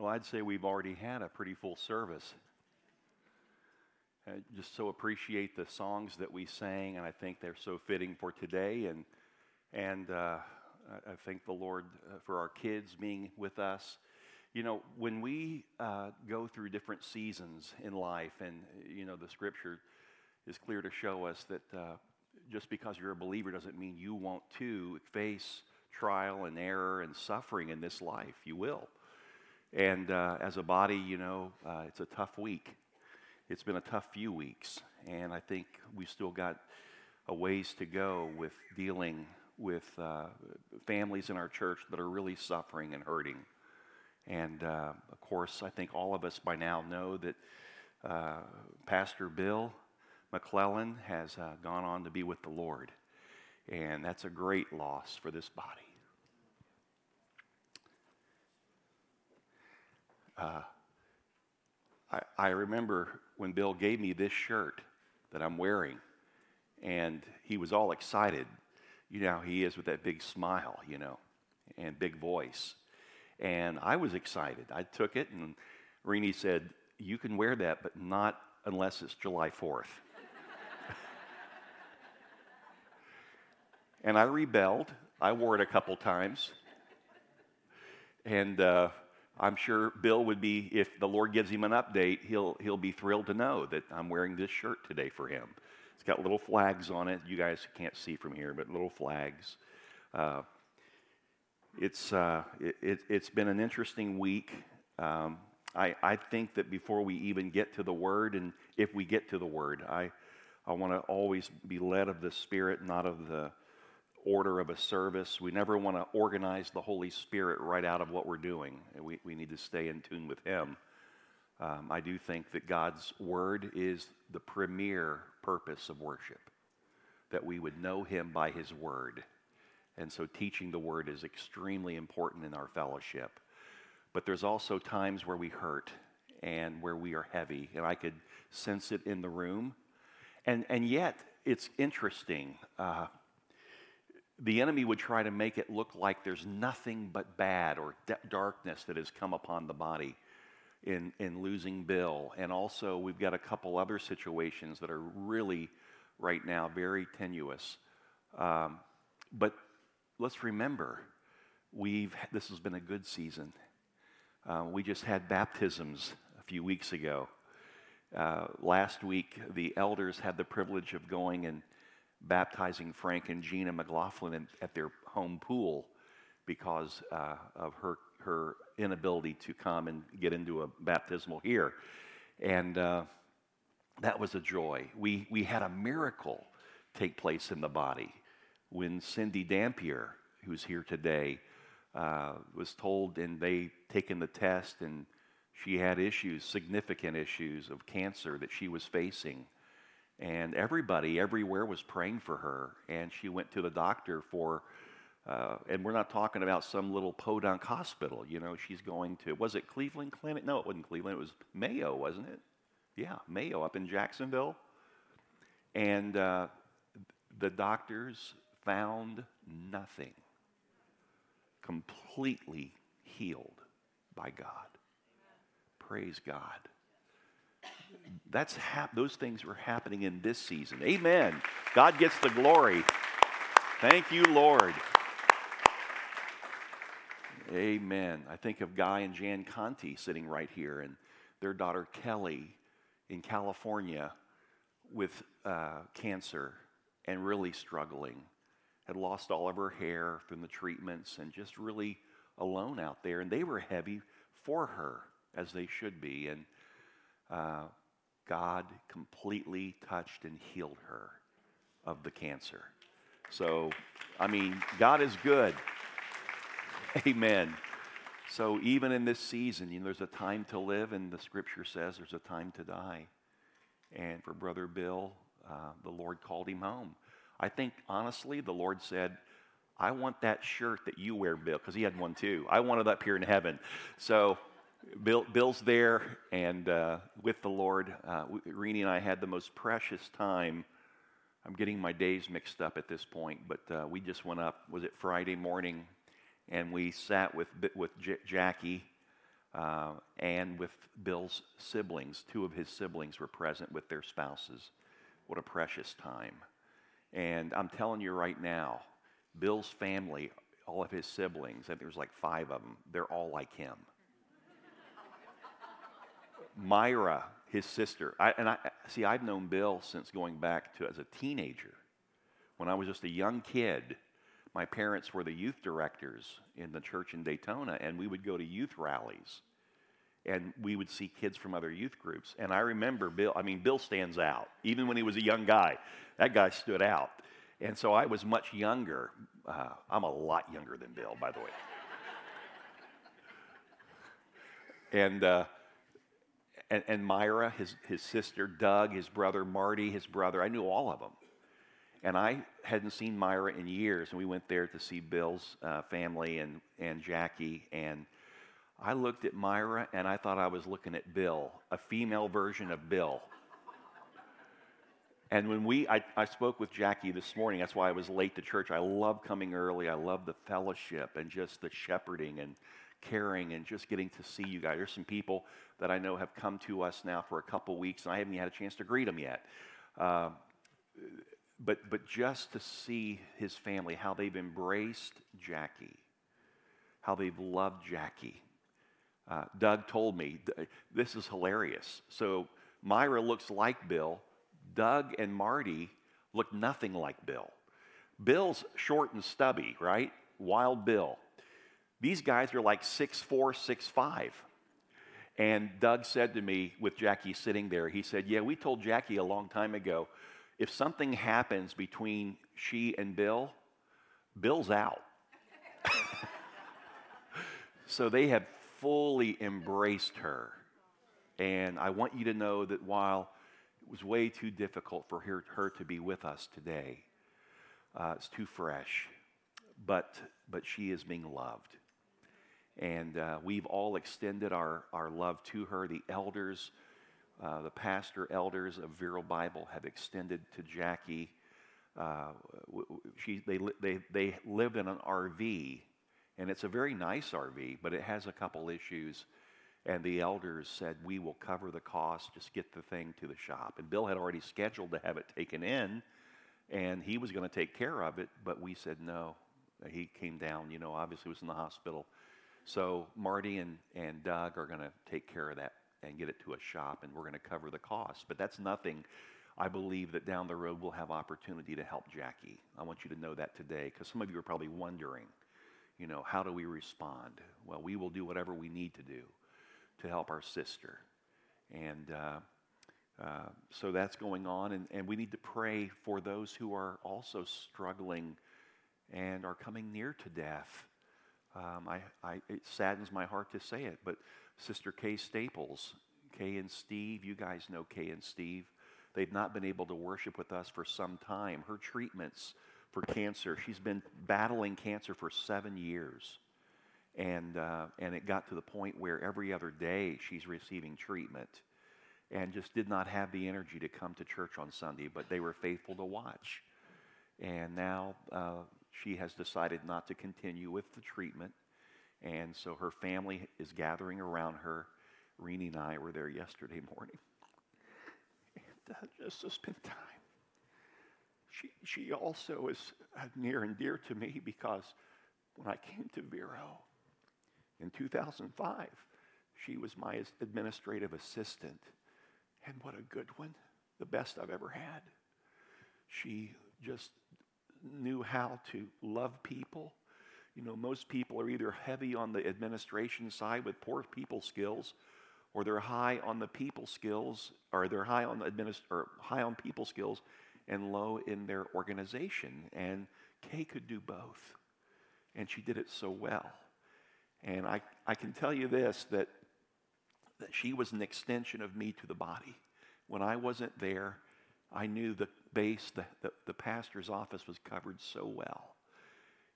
Well, I'd say we've already had a pretty full service. I just so appreciate the songs that we sang, and I think they're so fitting for today. And and uh, I, thank the Lord uh, for our kids being with us. You know, when we uh, go through different seasons in life, and you know, the Scripture is clear to show us that uh, just because you're a believer doesn't mean you won't too face trial and error and suffering in this life. You will. And uh, as a body, you know, uh, it's a tough week. It's been a tough few weeks, and I think we've still got a ways to go with dealing with uh, families in our church that are really suffering and hurting. And uh, of course, I think all of us by now know that uh, Pastor Bill McClellan has uh, gone on to be with the Lord. And that's a great loss for this body. Uh, I, I remember when Bill gave me this shirt that I'm wearing, and he was all excited. You know how he is with that big smile, you know, and big voice. And I was excited. I took it, and Renee said, You can wear that, but not unless it's July 4th. and I rebelled. I wore it a couple times. And uh, I'm sure Bill would be, if the Lord gives him an update, he'll, he'll be thrilled to know that I'm wearing this shirt today for him. It's got little flags on it. You guys can't see from here, but little flags. Uh, it's, uh, it, has it, been an interesting week. Um, I, I think that before we even get to the Word, and if we get to the Word, I, I want to always be led of the Spirit, not of the order of a service. We never want to organize the Holy Spirit right out of what we're doing. We, we need to stay in tune with Him. Um, I do think that God's Word is the premier purpose of worship, that we would know Him by His Word. And so teaching the Word is extremely important in our fellowship. But there's also times where we hurt and where we are heavy, and I could sense it in the room. And, and yet, it's interesting. Uh, the enemy would try to make it look like there's nothing but bad or de- darkness that has come upon the body in, in losing Bill. And also, we've got a couple other situations that are really, right now, very tenuous. Um, but let's remember, we've, this has been a good season. Uh, we just had baptisms a few weeks ago. Uh, last week, the elders had the privilege of going and baptizing Frank and Gina McLaughlin in, at their home pool because uh, of her, her inability to come and get into a baptismal here. And uh, that was a joy. We, we had a miracle take place in the body when Cindy Dampier, who's here today, uh, was told and they taken the test and she had issues, significant issues of cancer that she was facing. And everybody everywhere was praying for her. And she went to the doctor for, uh, and we're not talking about some little podunk hospital. You know, she's going to, was it Cleveland Clinic? No, it wasn't Cleveland. It was Mayo, wasn't it? Yeah, Mayo up in Jacksonville. And uh, the doctors found nothing. Completely healed by God. Praise God that's hap- those things were happening in this season. Amen. God gets the glory. Thank you, Lord. Amen. I think of Guy and Jan Conti sitting right here, and their daughter Kelly in California with uh, cancer and really struggling. Had lost all of her hair from the treatments and just really alone out there. And they were heavy for her, as they should be. And uh, God completely touched and healed her of the cancer. So, I mean, God is good. Amen. So, even in this season, you know, there's a time to live, and the scripture says there's a time to die. And for Brother Bill, uh, the Lord called him home. I think, honestly, the Lord said, I want that shirt that you wear, Bill, because he had one too. I want it up here in heaven. So, Bill, Bill's there and uh, with the Lord. Uh, Renee and I had the most precious time. I'm getting my days mixed up at this point, but uh, we just went up. Was it Friday morning? And we sat with with J- Jackie uh, and with Bill's siblings. Two of his siblings were present with their spouses. What a precious time. And I'm telling you right now, Bill's family, all of his siblings, think there's like five of them, they're all like him. Myra, his sister, I, and I see, I've known Bill since going back to as a teenager. When I was just a young kid, my parents were the youth directors in the church in Daytona, and we would go to youth rallies and we would see kids from other youth groups. And I remember Bill, I mean, Bill stands out. Even when he was a young guy, that guy stood out. And so I was much younger. Uh, I'm a lot younger than Bill, by the way. and, uh, and, and Myra, his, his sister, Doug, his brother, Marty, his brother, I knew all of them. And I hadn't seen Myra in years, and we went there to see Bill's uh, family and, and Jackie. And I looked at Myra, and I thought I was looking at Bill, a female version of Bill. And when we, I, I spoke with Jackie this morning, that's why I was late to church. I love coming early. I love the fellowship and just the shepherding and caring and just getting to see you guys. There's some people that I know have come to us now for a couple weeks, and I haven't had a chance to greet them yet. Uh, but, but just to see his family, how they've embraced Jackie, how they've loved Jackie. Uh, Doug told me, this is hilarious. So Myra looks like Bill. Doug and Marty look nothing like Bill. Bill's short and stubby, right? Wild Bill. These guys are like six four, six five. And Doug said to me, with Jackie sitting there, he said, Yeah, we told Jackie a long time ago if something happens between she and Bill, Bill's out. so they have fully embraced her. And I want you to know that while it was way too difficult for her, her to be with us today, uh, it's too fresh, but, but she is being loved. And uh, we've all extended our, our love to her. The elders, uh, the pastor elders of Vero Bible have extended to Jackie. Uh, she, they, they, they live in an RV, and it's a very nice RV, but it has a couple issues. And the elders said, We will cover the cost, just get the thing to the shop. And Bill had already scheduled to have it taken in, and he was going to take care of it, but we said no. He came down, you know, obviously was in the hospital. So Marty and, and Doug are going to take care of that and get it to a shop, and we're going to cover the cost. But that's nothing. I believe that down the road we'll have opportunity to help Jackie. I want you to know that today because some of you are probably wondering, you know, how do we respond? Well, we will do whatever we need to do to help our sister. And uh, uh, so that's going on, and, and we need to pray for those who are also struggling and are coming near to death. Um, I, I, it saddens my heart to say it, but Sister Kay Staples. Kay and Steve, you guys know Kay and Steve. They've not been able to worship with us for some time. Her treatments for cancer, she's been battling cancer for seven years. And, uh, and it got to the point where every other day she's receiving treatment and just did not have the energy to come to church on Sunday, but they were faithful to watch. And now uh, she has decided not to continue with the treatment. And so her family is gathering around her. Renee and I were there yesterday morning. And uh, just to spend time. She, she also is near and dear to me because when I came to Vero in 2005, she was my administrative assistant. And what a good one, the best I've ever had. She just knew how to love people you know, most people are either heavy on the administration side with poor people skills, or they're high on the people skills, or they're high on the administ- or high on people skills and low in their organization. And Kay could do both. And she did it so well. And I, I can tell you this that, that she was an extension of me to the body. When I wasn't there, I knew the base, the, the, the pastor's office was covered so well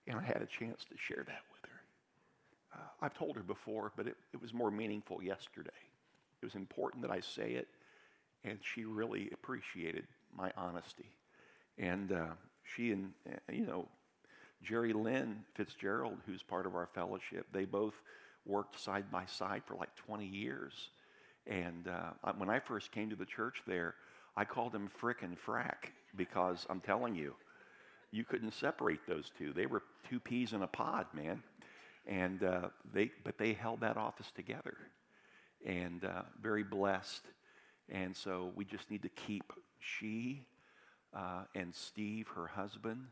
and I had a chance to share that with her. Uh, I've told her before, but it, it was more meaningful yesterday. It was important that I say it, and she really appreciated my honesty. And uh, she and, uh, you know, Jerry Lynn Fitzgerald, who's part of our fellowship, they both worked side by side for like 20 years. And uh, when I first came to the church there, I called him Frick and Frack because I'm telling you, you couldn't separate those two. They were two peas in a pod, man. And uh, they, but they held that office together, and uh, very blessed. And so we just need to keep she uh, and Steve, her husband,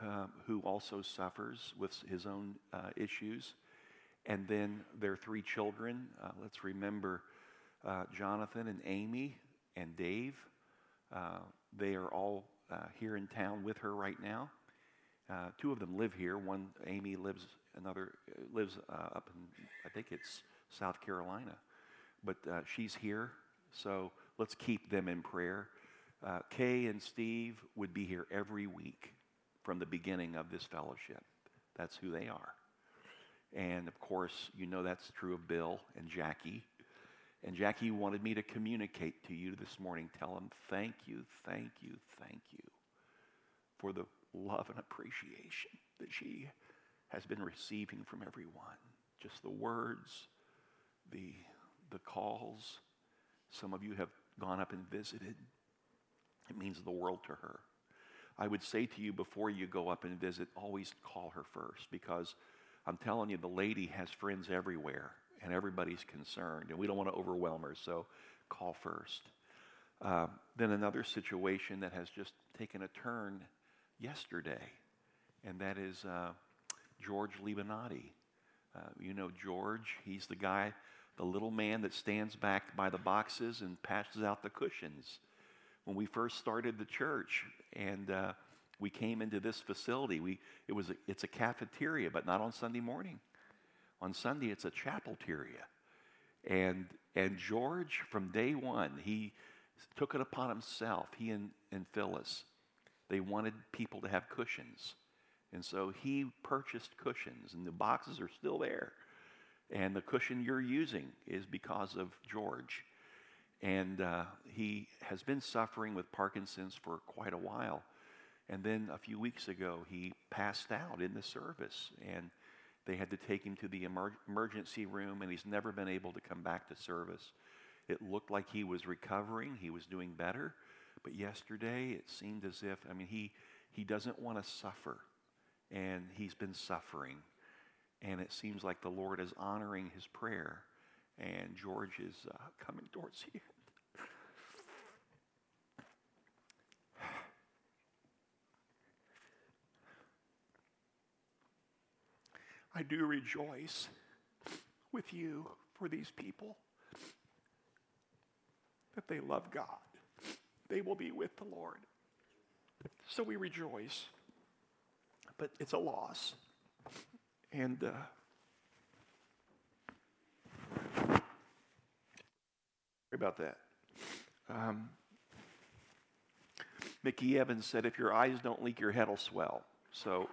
uh, who also suffers with his own uh, issues, and then their three children. Uh, let's remember Jonathan and Amy and Dave. they are all uh, here in town with her right now. Uh, two of them live here. One, Amy, lives another uh, lives uh, up in I think it's South Carolina, but uh, she's here. So let's keep them in prayer. Uh, Kay and Steve would be here every week from the beginning of this fellowship. That's who they are. And of course, you know that's true of Bill and Jackie. And Jackie wanted me to communicate to you this morning. Tell them, thank you, thank you, thank you for the love and appreciation that she has been receiving from everyone. Just the words, the, the calls. Some of you have gone up and visited. It means the world to her. I would say to you before you go up and visit, always call her first because I'm telling you, the lady has friends everywhere and everybody's concerned, and we don't want to overwhelm her, so call first. Uh, then another situation that has just taken a turn yesterday, and that is uh, George Libanati. Uh, you know George, he's the guy, the little man that stands back by the boxes and passes out the cushions. When we first started the church, and uh, we came into this facility, we, it was a, it's a cafeteria, but not on Sunday morning. On Sunday, it's a chapelteria. And, and George, from day one, he took it upon himself, he and, and Phyllis. They wanted people to have cushions. And so he purchased cushions, and the boxes are still there. And the cushion you're using is because of George. And uh, he has been suffering with Parkinson's for quite a while. And then a few weeks ago, he passed out in the service. And they had to take him to the emer- emergency room, and he's never been able to come back to service. It looked like he was recovering, he was doing better, but yesterday it seemed as if, I mean, he, he doesn't want to suffer, and he's been suffering. And it seems like the Lord is honoring his prayer, and George is uh, coming towards you. I do rejoice with you for these people that they love God. They will be with the Lord. So we rejoice. But it's a loss. And uh, sorry about that. Um, Mickey Evans said, if your eyes don't leak, your head will swell. So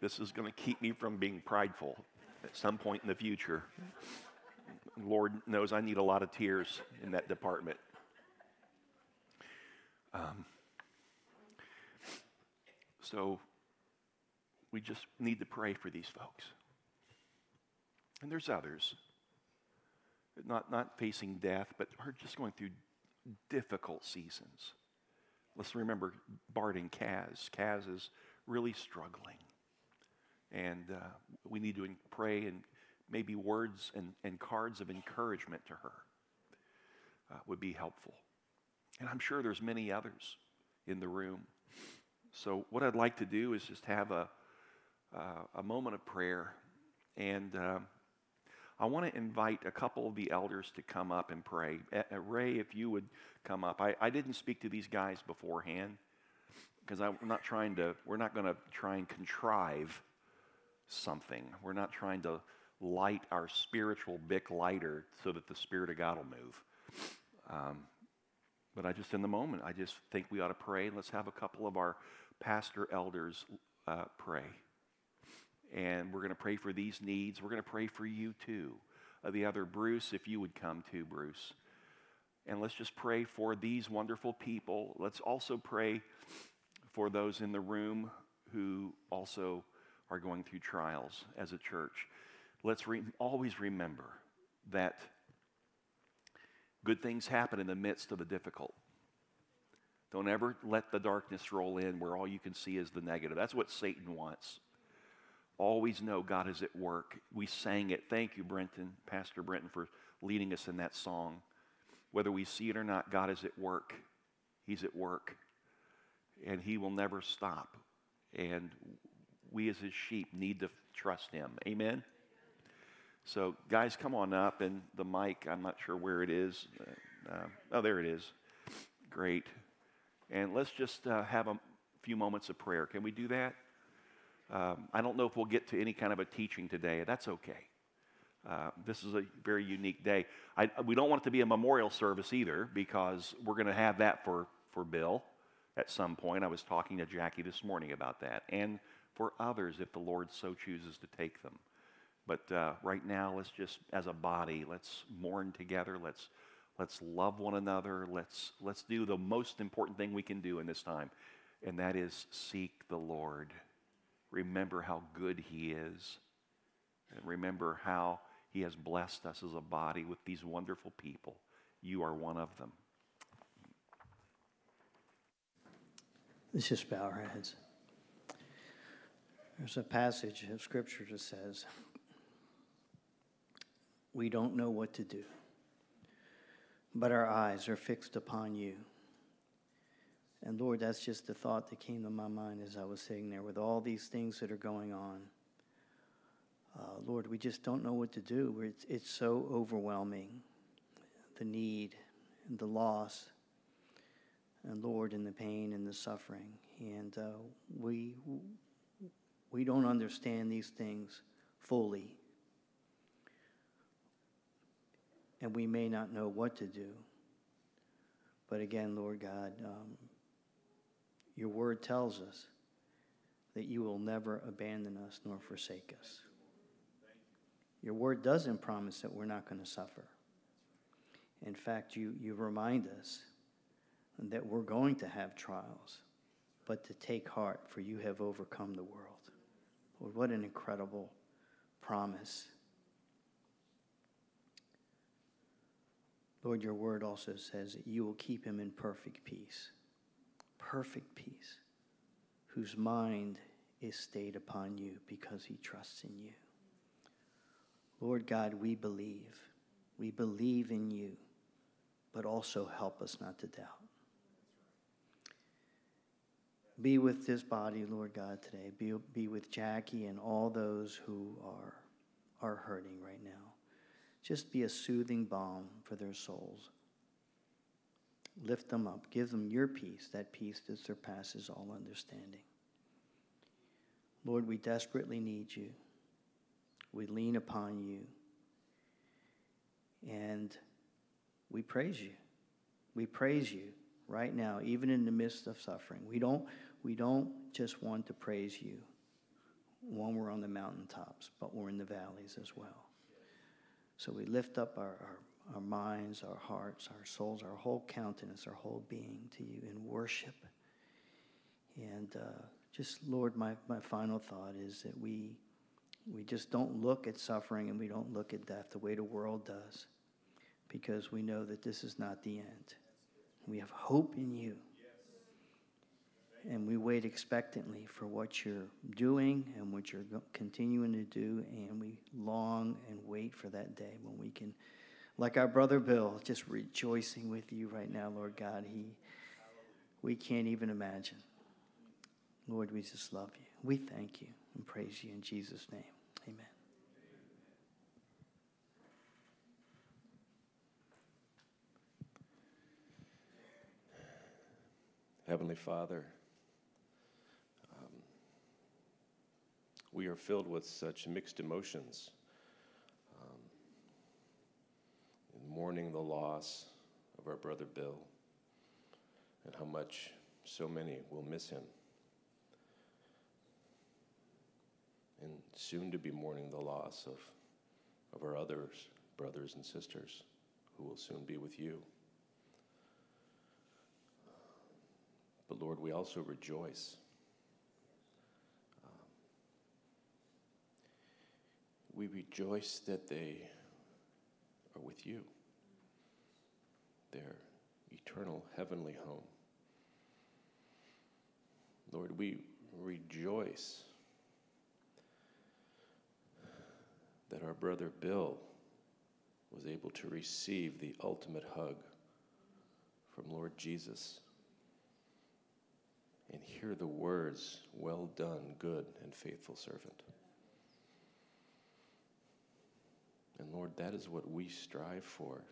This is going to keep me from being prideful at some point in the future. Lord knows I need a lot of tears in that department. Um, so we just need to pray for these folks. And there's others, not, not facing death, but are just going through difficult seasons. Let's remember Bart and Kaz. Kaz is really struggling. And uh, we need to pray and maybe words and, and cards of encouragement to her uh, would be helpful. And I'm sure there's many others in the room. So what I'd like to do is just have a, uh, a moment of prayer. And uh, I want to invite a couple of the elders to come up and pray. Ray, if you would come up. I, I didn't speak to these guys beforehand because I'm not trying to, we're not going to try and contrive something. We're not trying to light our spiritual Bic lighter so that the Spirit of God will move. Um, but I just, in the moment, I just think we ought to pray. Let's have a couple of our pastor elders uh, pray. And we're going to pray for these needs. We're going to pray for you too. Uh, the other, Bruce, if you would come too, Bruce. And let's just pray for these wonderful people. Let's also pray for those in the room who also are going through trials as a church, let's re- always remember that good things happen in the midst of the difficult. Don't ever let the darkness roll in where all you can see is the negative. That's what Satan wants. Always know God is at work. We sang it. Thank you, Brenton, Pastor Brenton, for leading us in that song. Whether we see it or not, God is at work. He's at work. And He will never stop. And we as His sheep need to trust Him. Amen? So, guys, come on up. And the mic, I'm not sure where it is. Uh, uh, oh, there it is. Great. And let's just uh, have a few moments of prayer. Can we do that? Um, I don't know if we'll get to any kind of a teaching today. That's okay. Uh, this is a very unique day. I, we don't want it to be a memorial service either because we're going to have that for, for Bill at some point. I was talking to Jackie this morning about that. And for others if the Lord so chooses to take them. But uh, right now, let's just, as a body, let's mourn together. Let's, let's love one another. Let's, let's do the most important thing we can do in this time, and that is seek the Lord. Remember how good He is, and remember how He has blessed us as a body with these wonderful people. You are one of them. Let's just bow our heads. There's a passage of scripture that says, We don't know what to do, but our eyes are fixed upon you. And Lord, that's just the thought that came to my mind as I was sitting there with all these things that are going on. Uh, Lord, we just don't know what to do. It's, it's so overwhelming the need and the loss, and Lord, and the pain and the suffering. And uh, we we don't understand these things fully. And we may not know what to do. But again, Lord God, um, your word tells us that you will never abandon us nor forsake us. Your word doesn't promise that we're not going to suffer. In fact, you, you remind us that we're going to have trials, but to take heart, for you have overcome the world. Lord, what an incredible promise. Lord, your word also says that you will keep him in perfect peace. Perfect peace, whose mind is stayed upon you because he trusts in you. Lord God, we believe. We believe in you, but also help us not to doubt. Be with this body, Lord God, today. Be, be with Jackie and all those who are, are hurting right now. Just be a soothing balm for their souls. Lift them up. Give them your peace, that peace that surpasses all understanding. Lord, we desperately need you. We lean upon you. And we praise you. We praise you right now, even in the midst of suffering. We don't, we don't just want to praise you when we're on the mountaintops, but we're in the valleys as well. So we lift up our, our, our minds, our hearts, our souls, our whole countenance, our whole being to you in worship. And uh, just, Lord, my, my final thought is that we, we just don't look at suffering and we don't look at death the way the world does because we know that this is not the end. We have hope in you. And we wait expectantly for what you're doing and what you're continuing to do. And we long and wait for that day when we can, like our brother Bill, just rejoicing with you right now, Lord God. He, we can't even imagine. Lord, we just love you. We thank you and praise you in Jesus' name. Amen. Heavenly Father, we are filled with such mixed emotions. Um, in mourning the loss of our brother Bill and how much so many will miss him. And soon to be mourning the loss of, of our other brothers and sisters who will soon be with you. But Lord, we also rejoice We rejoice that they are with you, their eternal heavenly home. Lord, we rejoice that our brother Bill was able to receive the ultimate hug from Lord Jesus and hear the words, Well done, good and faithful servant. And Lord, that is what we strive for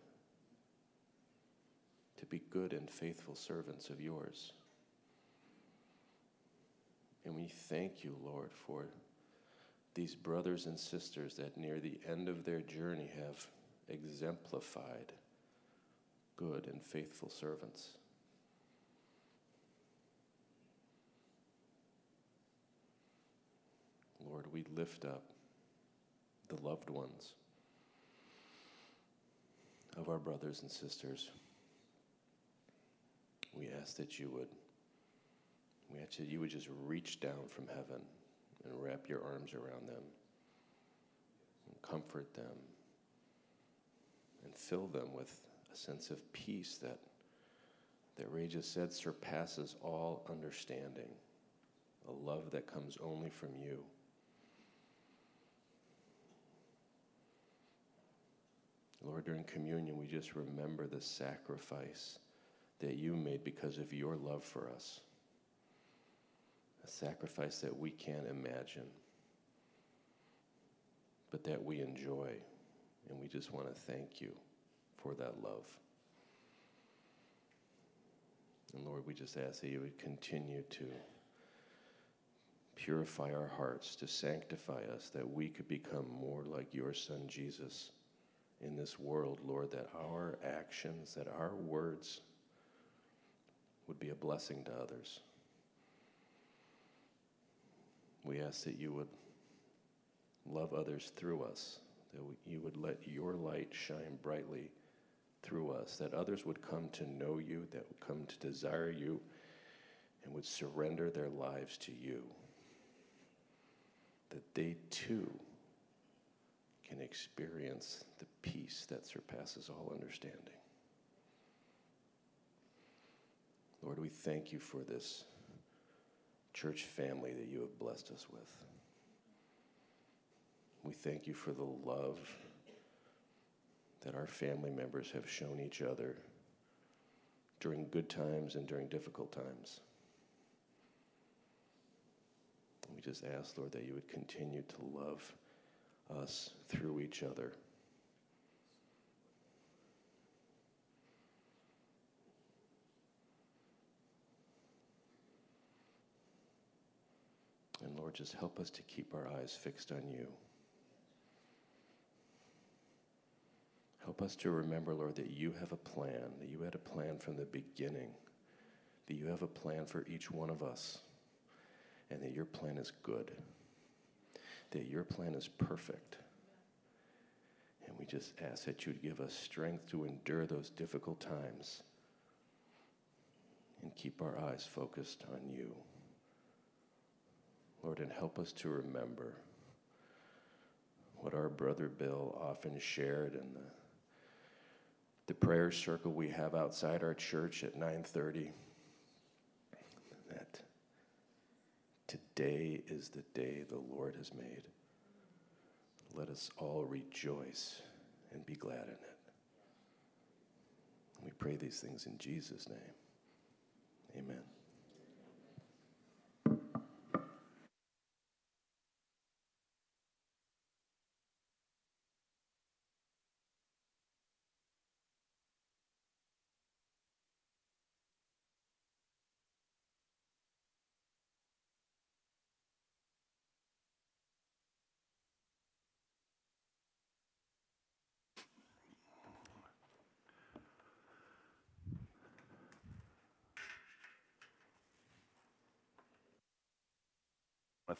to be good and faithful servants of yours. And we thank you, Lord, for these brothers and sisters that near the end of their journey have exemplified good and faithful servants. Lord, we lift up the loved ones of our brothers and sisters. We ask that you would we ask that you would just reach down from heaven and wrap your arms around them and comfort them and fill them with a sense of peace that that Ray just said surpasses all understanding, a love that comes only from you. Lord, during communion, we just remember the sacrifice that you made because of your love for us. A sacrifice that we can't imagine, but that we enjoy. And we just want to thank you for that love. And Lord, we just ask that you would continue to purify our hearts, to sanctify us, that we could become more like your Son Jesus in this world, Lord, that our actions, that our words would be a blessing to others. We ask that you would love others through us, that you would let your light shine brightly through us, that others would come to know you, that would come to desire you, and would surrender their lives to you, that they too can experience the peace that surpasses all understanding. Lord, we thank you for this church family that you have blessed us with. We thank you for the love that our family members have shown each other during good times and during difficult times. We just ask, Lord, that you would continue to love us through each other. And Lord, just help us to keep our eyes fixed on you. Help us to remember, Lord, that you have a plan, that you had a plan from the beginning, that you have a plan for each one of us, and that your plan is good your plan is perfect. And we just ask that you'd give us strength to endure those difficult times and keep our eyes focused on you. Lord, and help us to remember what our brother Bill often shared in the, the prayer circle we have outside our church at 930 that Today is the day the Lord has made. Let us all rejoice and be glad in it. We pray these things in Jesus' name. Amen.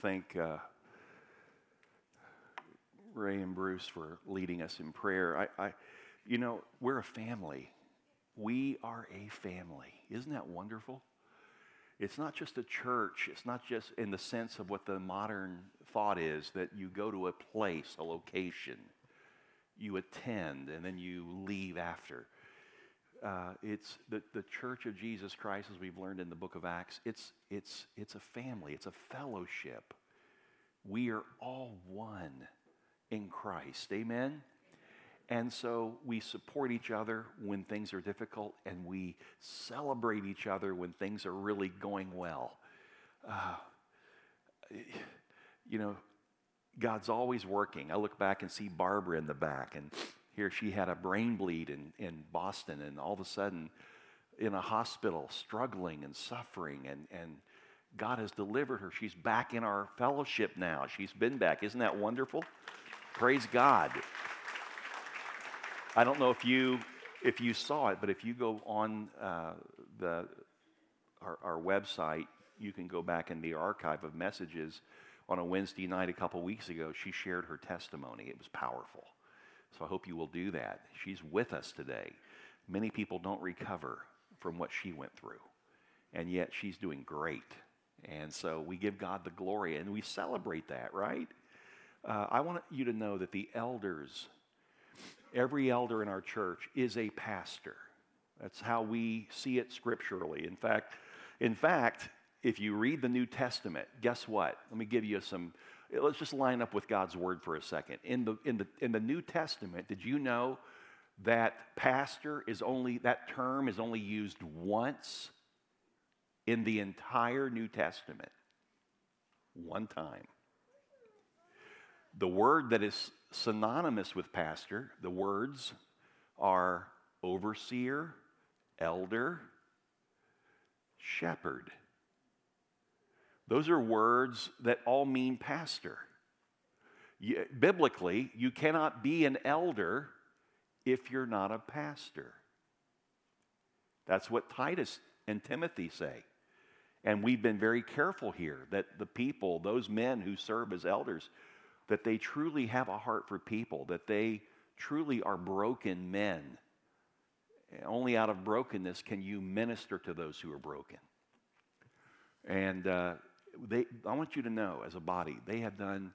Thank uh, Ray and Bruce for leading us in prayer. I, I, you know, we're a family. We are a family. Isn't that wonderful? It's not just a church, it's not just in the sense of what the modern thought is that you go to a place, a location, you attend, and then you leave after. Uh, it's the, the church of Jesus Christ, as we've learned in the book of Acts, it's, it's, it's a family, it's a fellowship. We are all one in Christ. Amen? And so we support each other when things are difficult, and we celebrate each other when things are really going well. Uh, you know, God's always working. I look back and see Barbara in the back, and here she had a brain bleed in, in Boston, and all of a sudden in a hospital, struggling and suffering, and, and God has delivered her. She's back in our fellowship now. She's been back. Isn't that wonderful? Praise God. I don't know if you if you saw it, but if you go on uh, the our, our, website, you can go back in the archive of messages. On a Wednesday night a couple weeks ago, she shared her testimony. It was powerful. So I hope you will do that. She's with us today. Many people don't recover from what she went through, and yet she's doing great. And so we give God the glory and we celebrate that, right? Uh, I want you to know that the elders Every elder in our church is a pastor. That's how we see it scripturally. In fact, in fact, if you read the New Testament, guess what? Let me give you some let's just line up with God's word for a second. In the in the in the New Testament, did you know that pastor is only that term is only used once in the entire New Testament? One time. The word that is synonymous with pastor, the words are overseer, elder, shepherd. Those are words that all mean pastor. You, biblically, you cannot be an elder if you're not a pastor. That's what Titus and Timothy say. And we've been very careful here that the people, those men who serve as elders, that they truly have a heart for people, that they truly are broken men. Only out of brokenness can you minister to those who are broken. And uh, they, I want you to know, as a body, they have done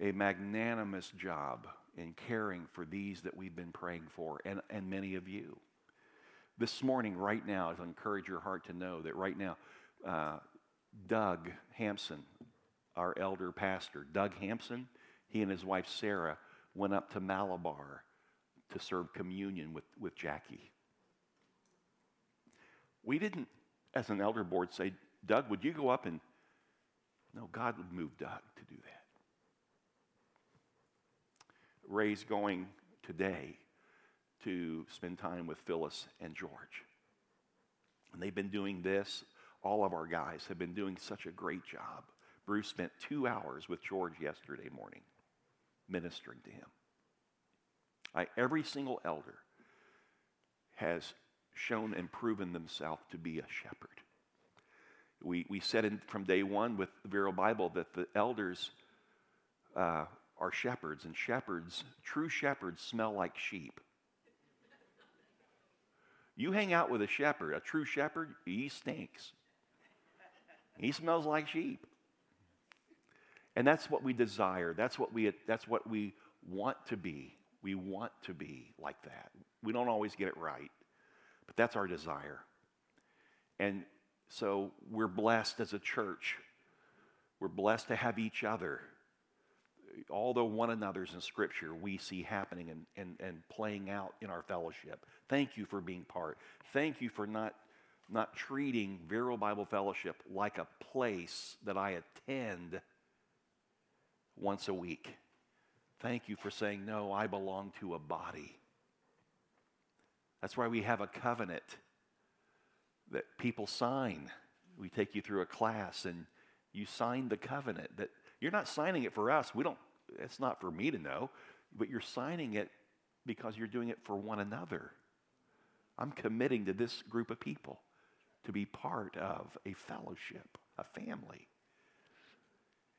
a magnanimous job in caring for these that we've been praying for, and, and many of you. This morning, right now, I encourage your heart to know that right now, uh, Doug Hampson, our elder pastor, Doug Hampson, he and his wife Sarah went up to Malabar to serve communion with, with Jackie. We didn't, as an elder board, say, Doug, would you go up and. No, God would move Doug to do that. Ray's going today to spend time with Phyllis and George. And they've been doing this. All of our guys have been doing such a great job. Bruce spent two hours with George yesterday morning ministering to him. I, every single elder has shown and proven themselves to be a shepherd. We, we said in, from day one with the Vero Bible that the elders uh, are shepherds, and shepherds, true shepherds, smell like sheep. You hang out with a shepherd, a true shepherd, he stinks. He smells like sheep. And that's what we desire. That's what we, that's what we want to be. We want to be like that. We don't always get it right, but that's our desire. And so we're blessed as a church. We're blessed to have each other. The one another's in Scripture we see happening and, and, and playing out in our fellowship. Thank you for being part. Thank you for not, not treating Vero Bible Fellowship like a place that I attend once a week. Thank you for saying, No, I belong to a body. That's why we have a covenant that people sign. We take you through a class and you sign the covenant that you're not signing it for us. We don't, it's not for me to know, but you're signing it because you're doing it for one another. I'm committing to this group of people to be part of a fellowship, a family.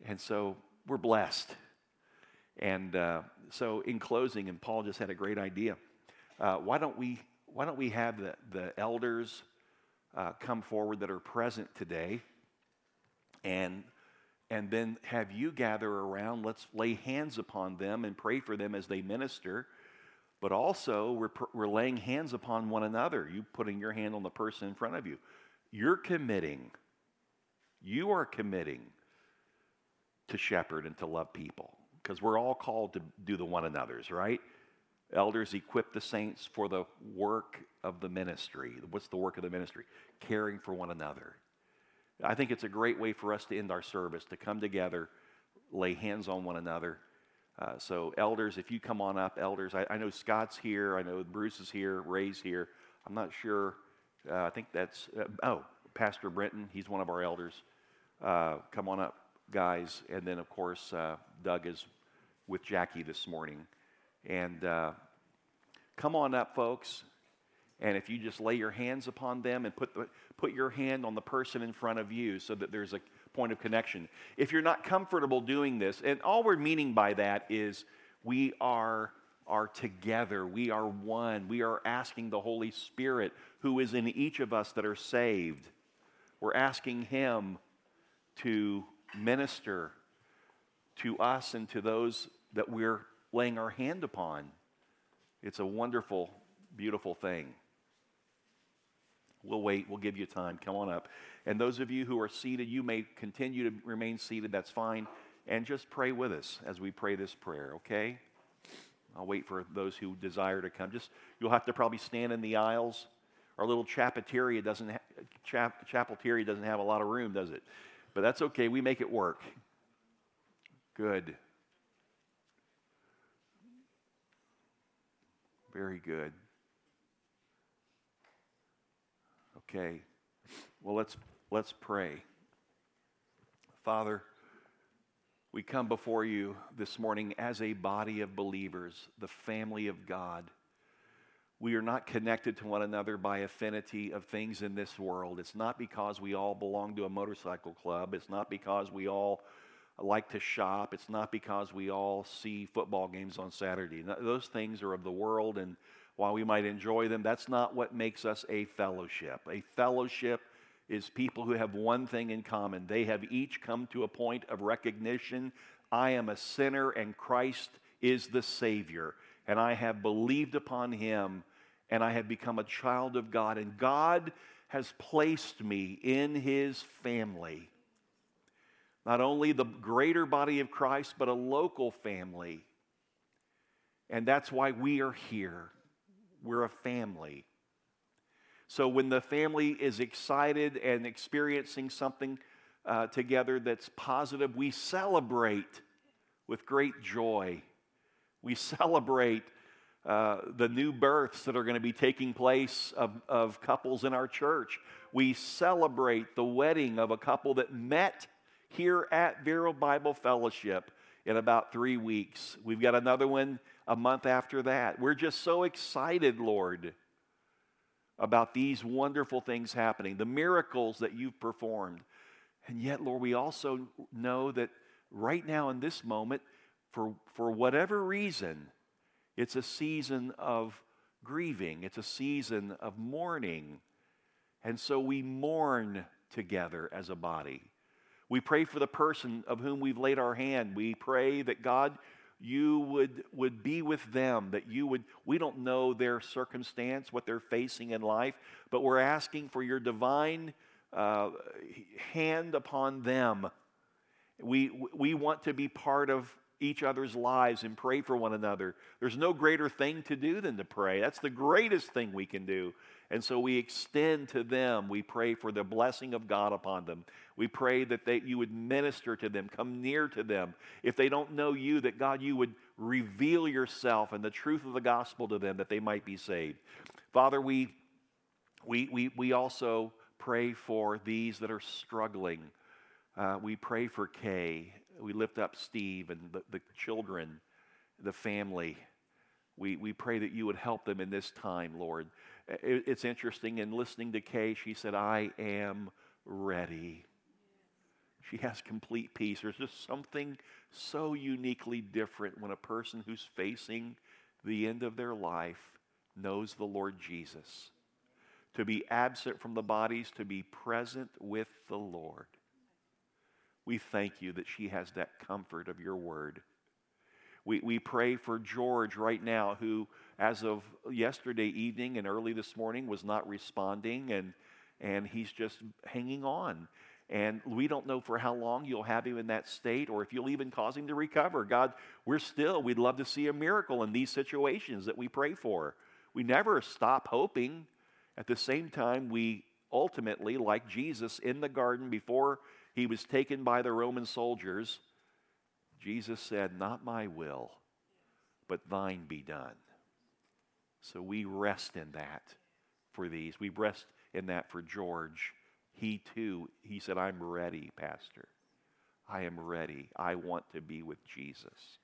And so we're blessed. And uh, so, in closing, and Paul just had a great idea. Uh, why don't we why don't we have the, the elders uh, come forward that are present today. And, and then have you gather around. Let's lay hands upon them and pray for them as they minister. But also, we're, we're laying hands upon one another. You putting your hand on the person in front of you. You're committing. You are committing to shepherd and to love people because we're all called to do the one another's, right? Elders equip the saints for the work of the ministry. What's the work of the ministry? Caring for one another. I think it's a great way for us to end our service, to come together, lay hands on one another. Uh, so, elders, if you come on up, elders, I, I, know Scott's here, I know Bruce is here, Ray's here. I'm not sure. Uh, I think that's, uh, oh, Pastor Brenton, he's one of our elders. Uh, come on up, guys. And then, of course, uh, Doug is with Jackie this morning. And uh, come on up, folks. And if you just lay your hands upon them and put, the, put your hand on the person in front of you so that there's a point of connection. If you're not comfortable doing this, and all we're meaning by that is we are, are together, we are one, we are asking the Holy Spirit who is in each of us that are saved. We're asking Him to minister to us and to those that we're laying our hand upon. It's a wonderful, beautiful thing. We'll wait. We'll give you time. Come on up. And those of you who are seated, you may continue to remain seated. That's fine. And just pray with us as we pray this prayer, okay? I'll wait for those who desire to come. Just you'll have to probably stand in the aisles. Our little chapelteria doesn't ha- chap- chapelteria doesn't have a lot of room, does it? But that's okay. We make it work. Good. Very good. Okay. Well, let's let's pray. Father, we come before you this morning as a body of believers, the family of God. We are not connected to one another by affinity of things in this world. It's not because we all belong to a motorcycle club. It's not because we all like to shop. It's not because we all see football games on Saturday. Those things are of the world, and while we might enjoy them, that's not what makes us a fellowship. A fellowship is people who have one thing in common. They have each come to a point of recognition I am a sinner, and Christ is the Savior, and I have believed upon Him, and I have become a child of God, and God has placed me in His family not only the greater body of Christ, but a local family. And that's why we are here. We're a family. So when the family is excited and experiencing something uh, together that's positive, we celebrate with great joy. We celebrate uh, the new births that are going to be taking place of, of couples in our church. We celebrate the wedding of a couple that met here at Vero Bible Fellowship in about three weeks. We've got another one a month after that. We're just so excited, Lord, about these wonderful things happening, the miracles that you've performed. And yet, Lord, we also know that right now in this moment, for, for whatever reason, it's a season of grieving, it's a season of mourning. And so we mourn together as a body. We pray for the person of whom we've laid our hand. We pray that God, you would, would be with them, that you would, we don't know their circumstance, what they're facing in life, but we're asking for your divine uh, hand upon them. We, we want to be part of each other's lives and pray for one another. There's no greater thing to do than to pray. That's the greatest thing we can do. And so we extend to them, we pray for the blessing of God upon them. We pray that they, you would minister to them, come near to them. If they don't know you, that God, you would reveal yourself and the truth of the gospel to them that they might be saved. Father, we, we, we, we also pray for these that are struggling. Uh, we pray for Kay. We lift up Steve and the, the children, the family. We, we pray that you would help them in this time, Lord. It's interesting in listening to Kay, she said, I am ready. She has complete peace. There's just something so uniquely different when a person who's facing the end of their life knows the Lord Jesus. to be absent from the bodies, to be present with the Lord. We thank you that she has that comfort of your word. We, we pray for George right now, who, as of yesterday evening and early this morning, was not responding, and, and he's just hanging on. And we don't know for how long you'll have him in that state or if you'll even cause him to recover. God, we're still, we'd love to see a miracle in these situations that we pray for. We never stop hoping. At the same time, we ultimately, like Jesus in the garden before he was taken by the Roman soldiers, Jesus said, Not my will, but thine be done. So we rest in that for these. We rest in that for George. He too, he said, I'm ready, Pastor. I am ready. I want to be with Jesus.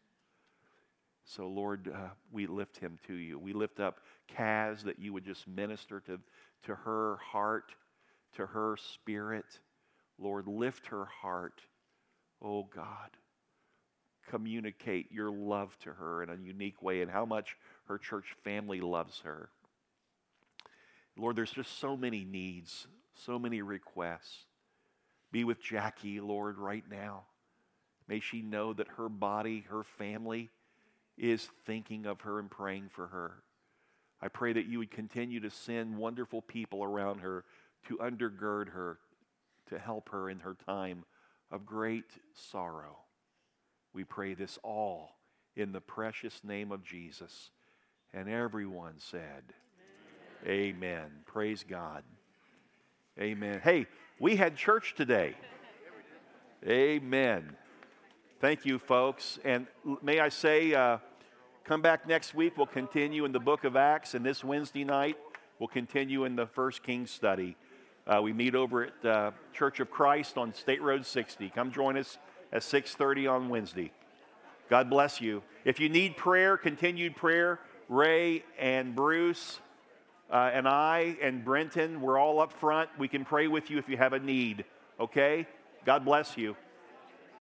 So, Lord, uh, we lift him to you. We lift up Kaz that you would just minister to, to her heart, to her spirit. Lord, lift her heart. Oh, God communicate your love to her in a unique way and how much her church family loves her. Lord, there's just so many needs, so many requests. Be with Jackie, Lord, right now. May she know that her body, her family, is thinking of her and praying for her. I pray that you would continue to send wonderful people around her to undergird her, to help her in her time of great sorrow. We pray this all in the precious name of Jesus. And everyone said, Amen. Amen. Praise God. Amen. Hey, we had church today. Amen. Thank you, folks. And may I say, uh, come back next week. We'll continue in the book of Acts. And this Wednesday night, we'll continue in the First Kings study. Uh, we meet over at uh, Church of Christ on State Road 60. Come join us at 6:30 on Wednesday. God bless you. If you need prayer, continued prayer, Ray and Bruce uh, and I and Brenton, we're all up front. We can pray with you if you have a need. Okay? God bless you.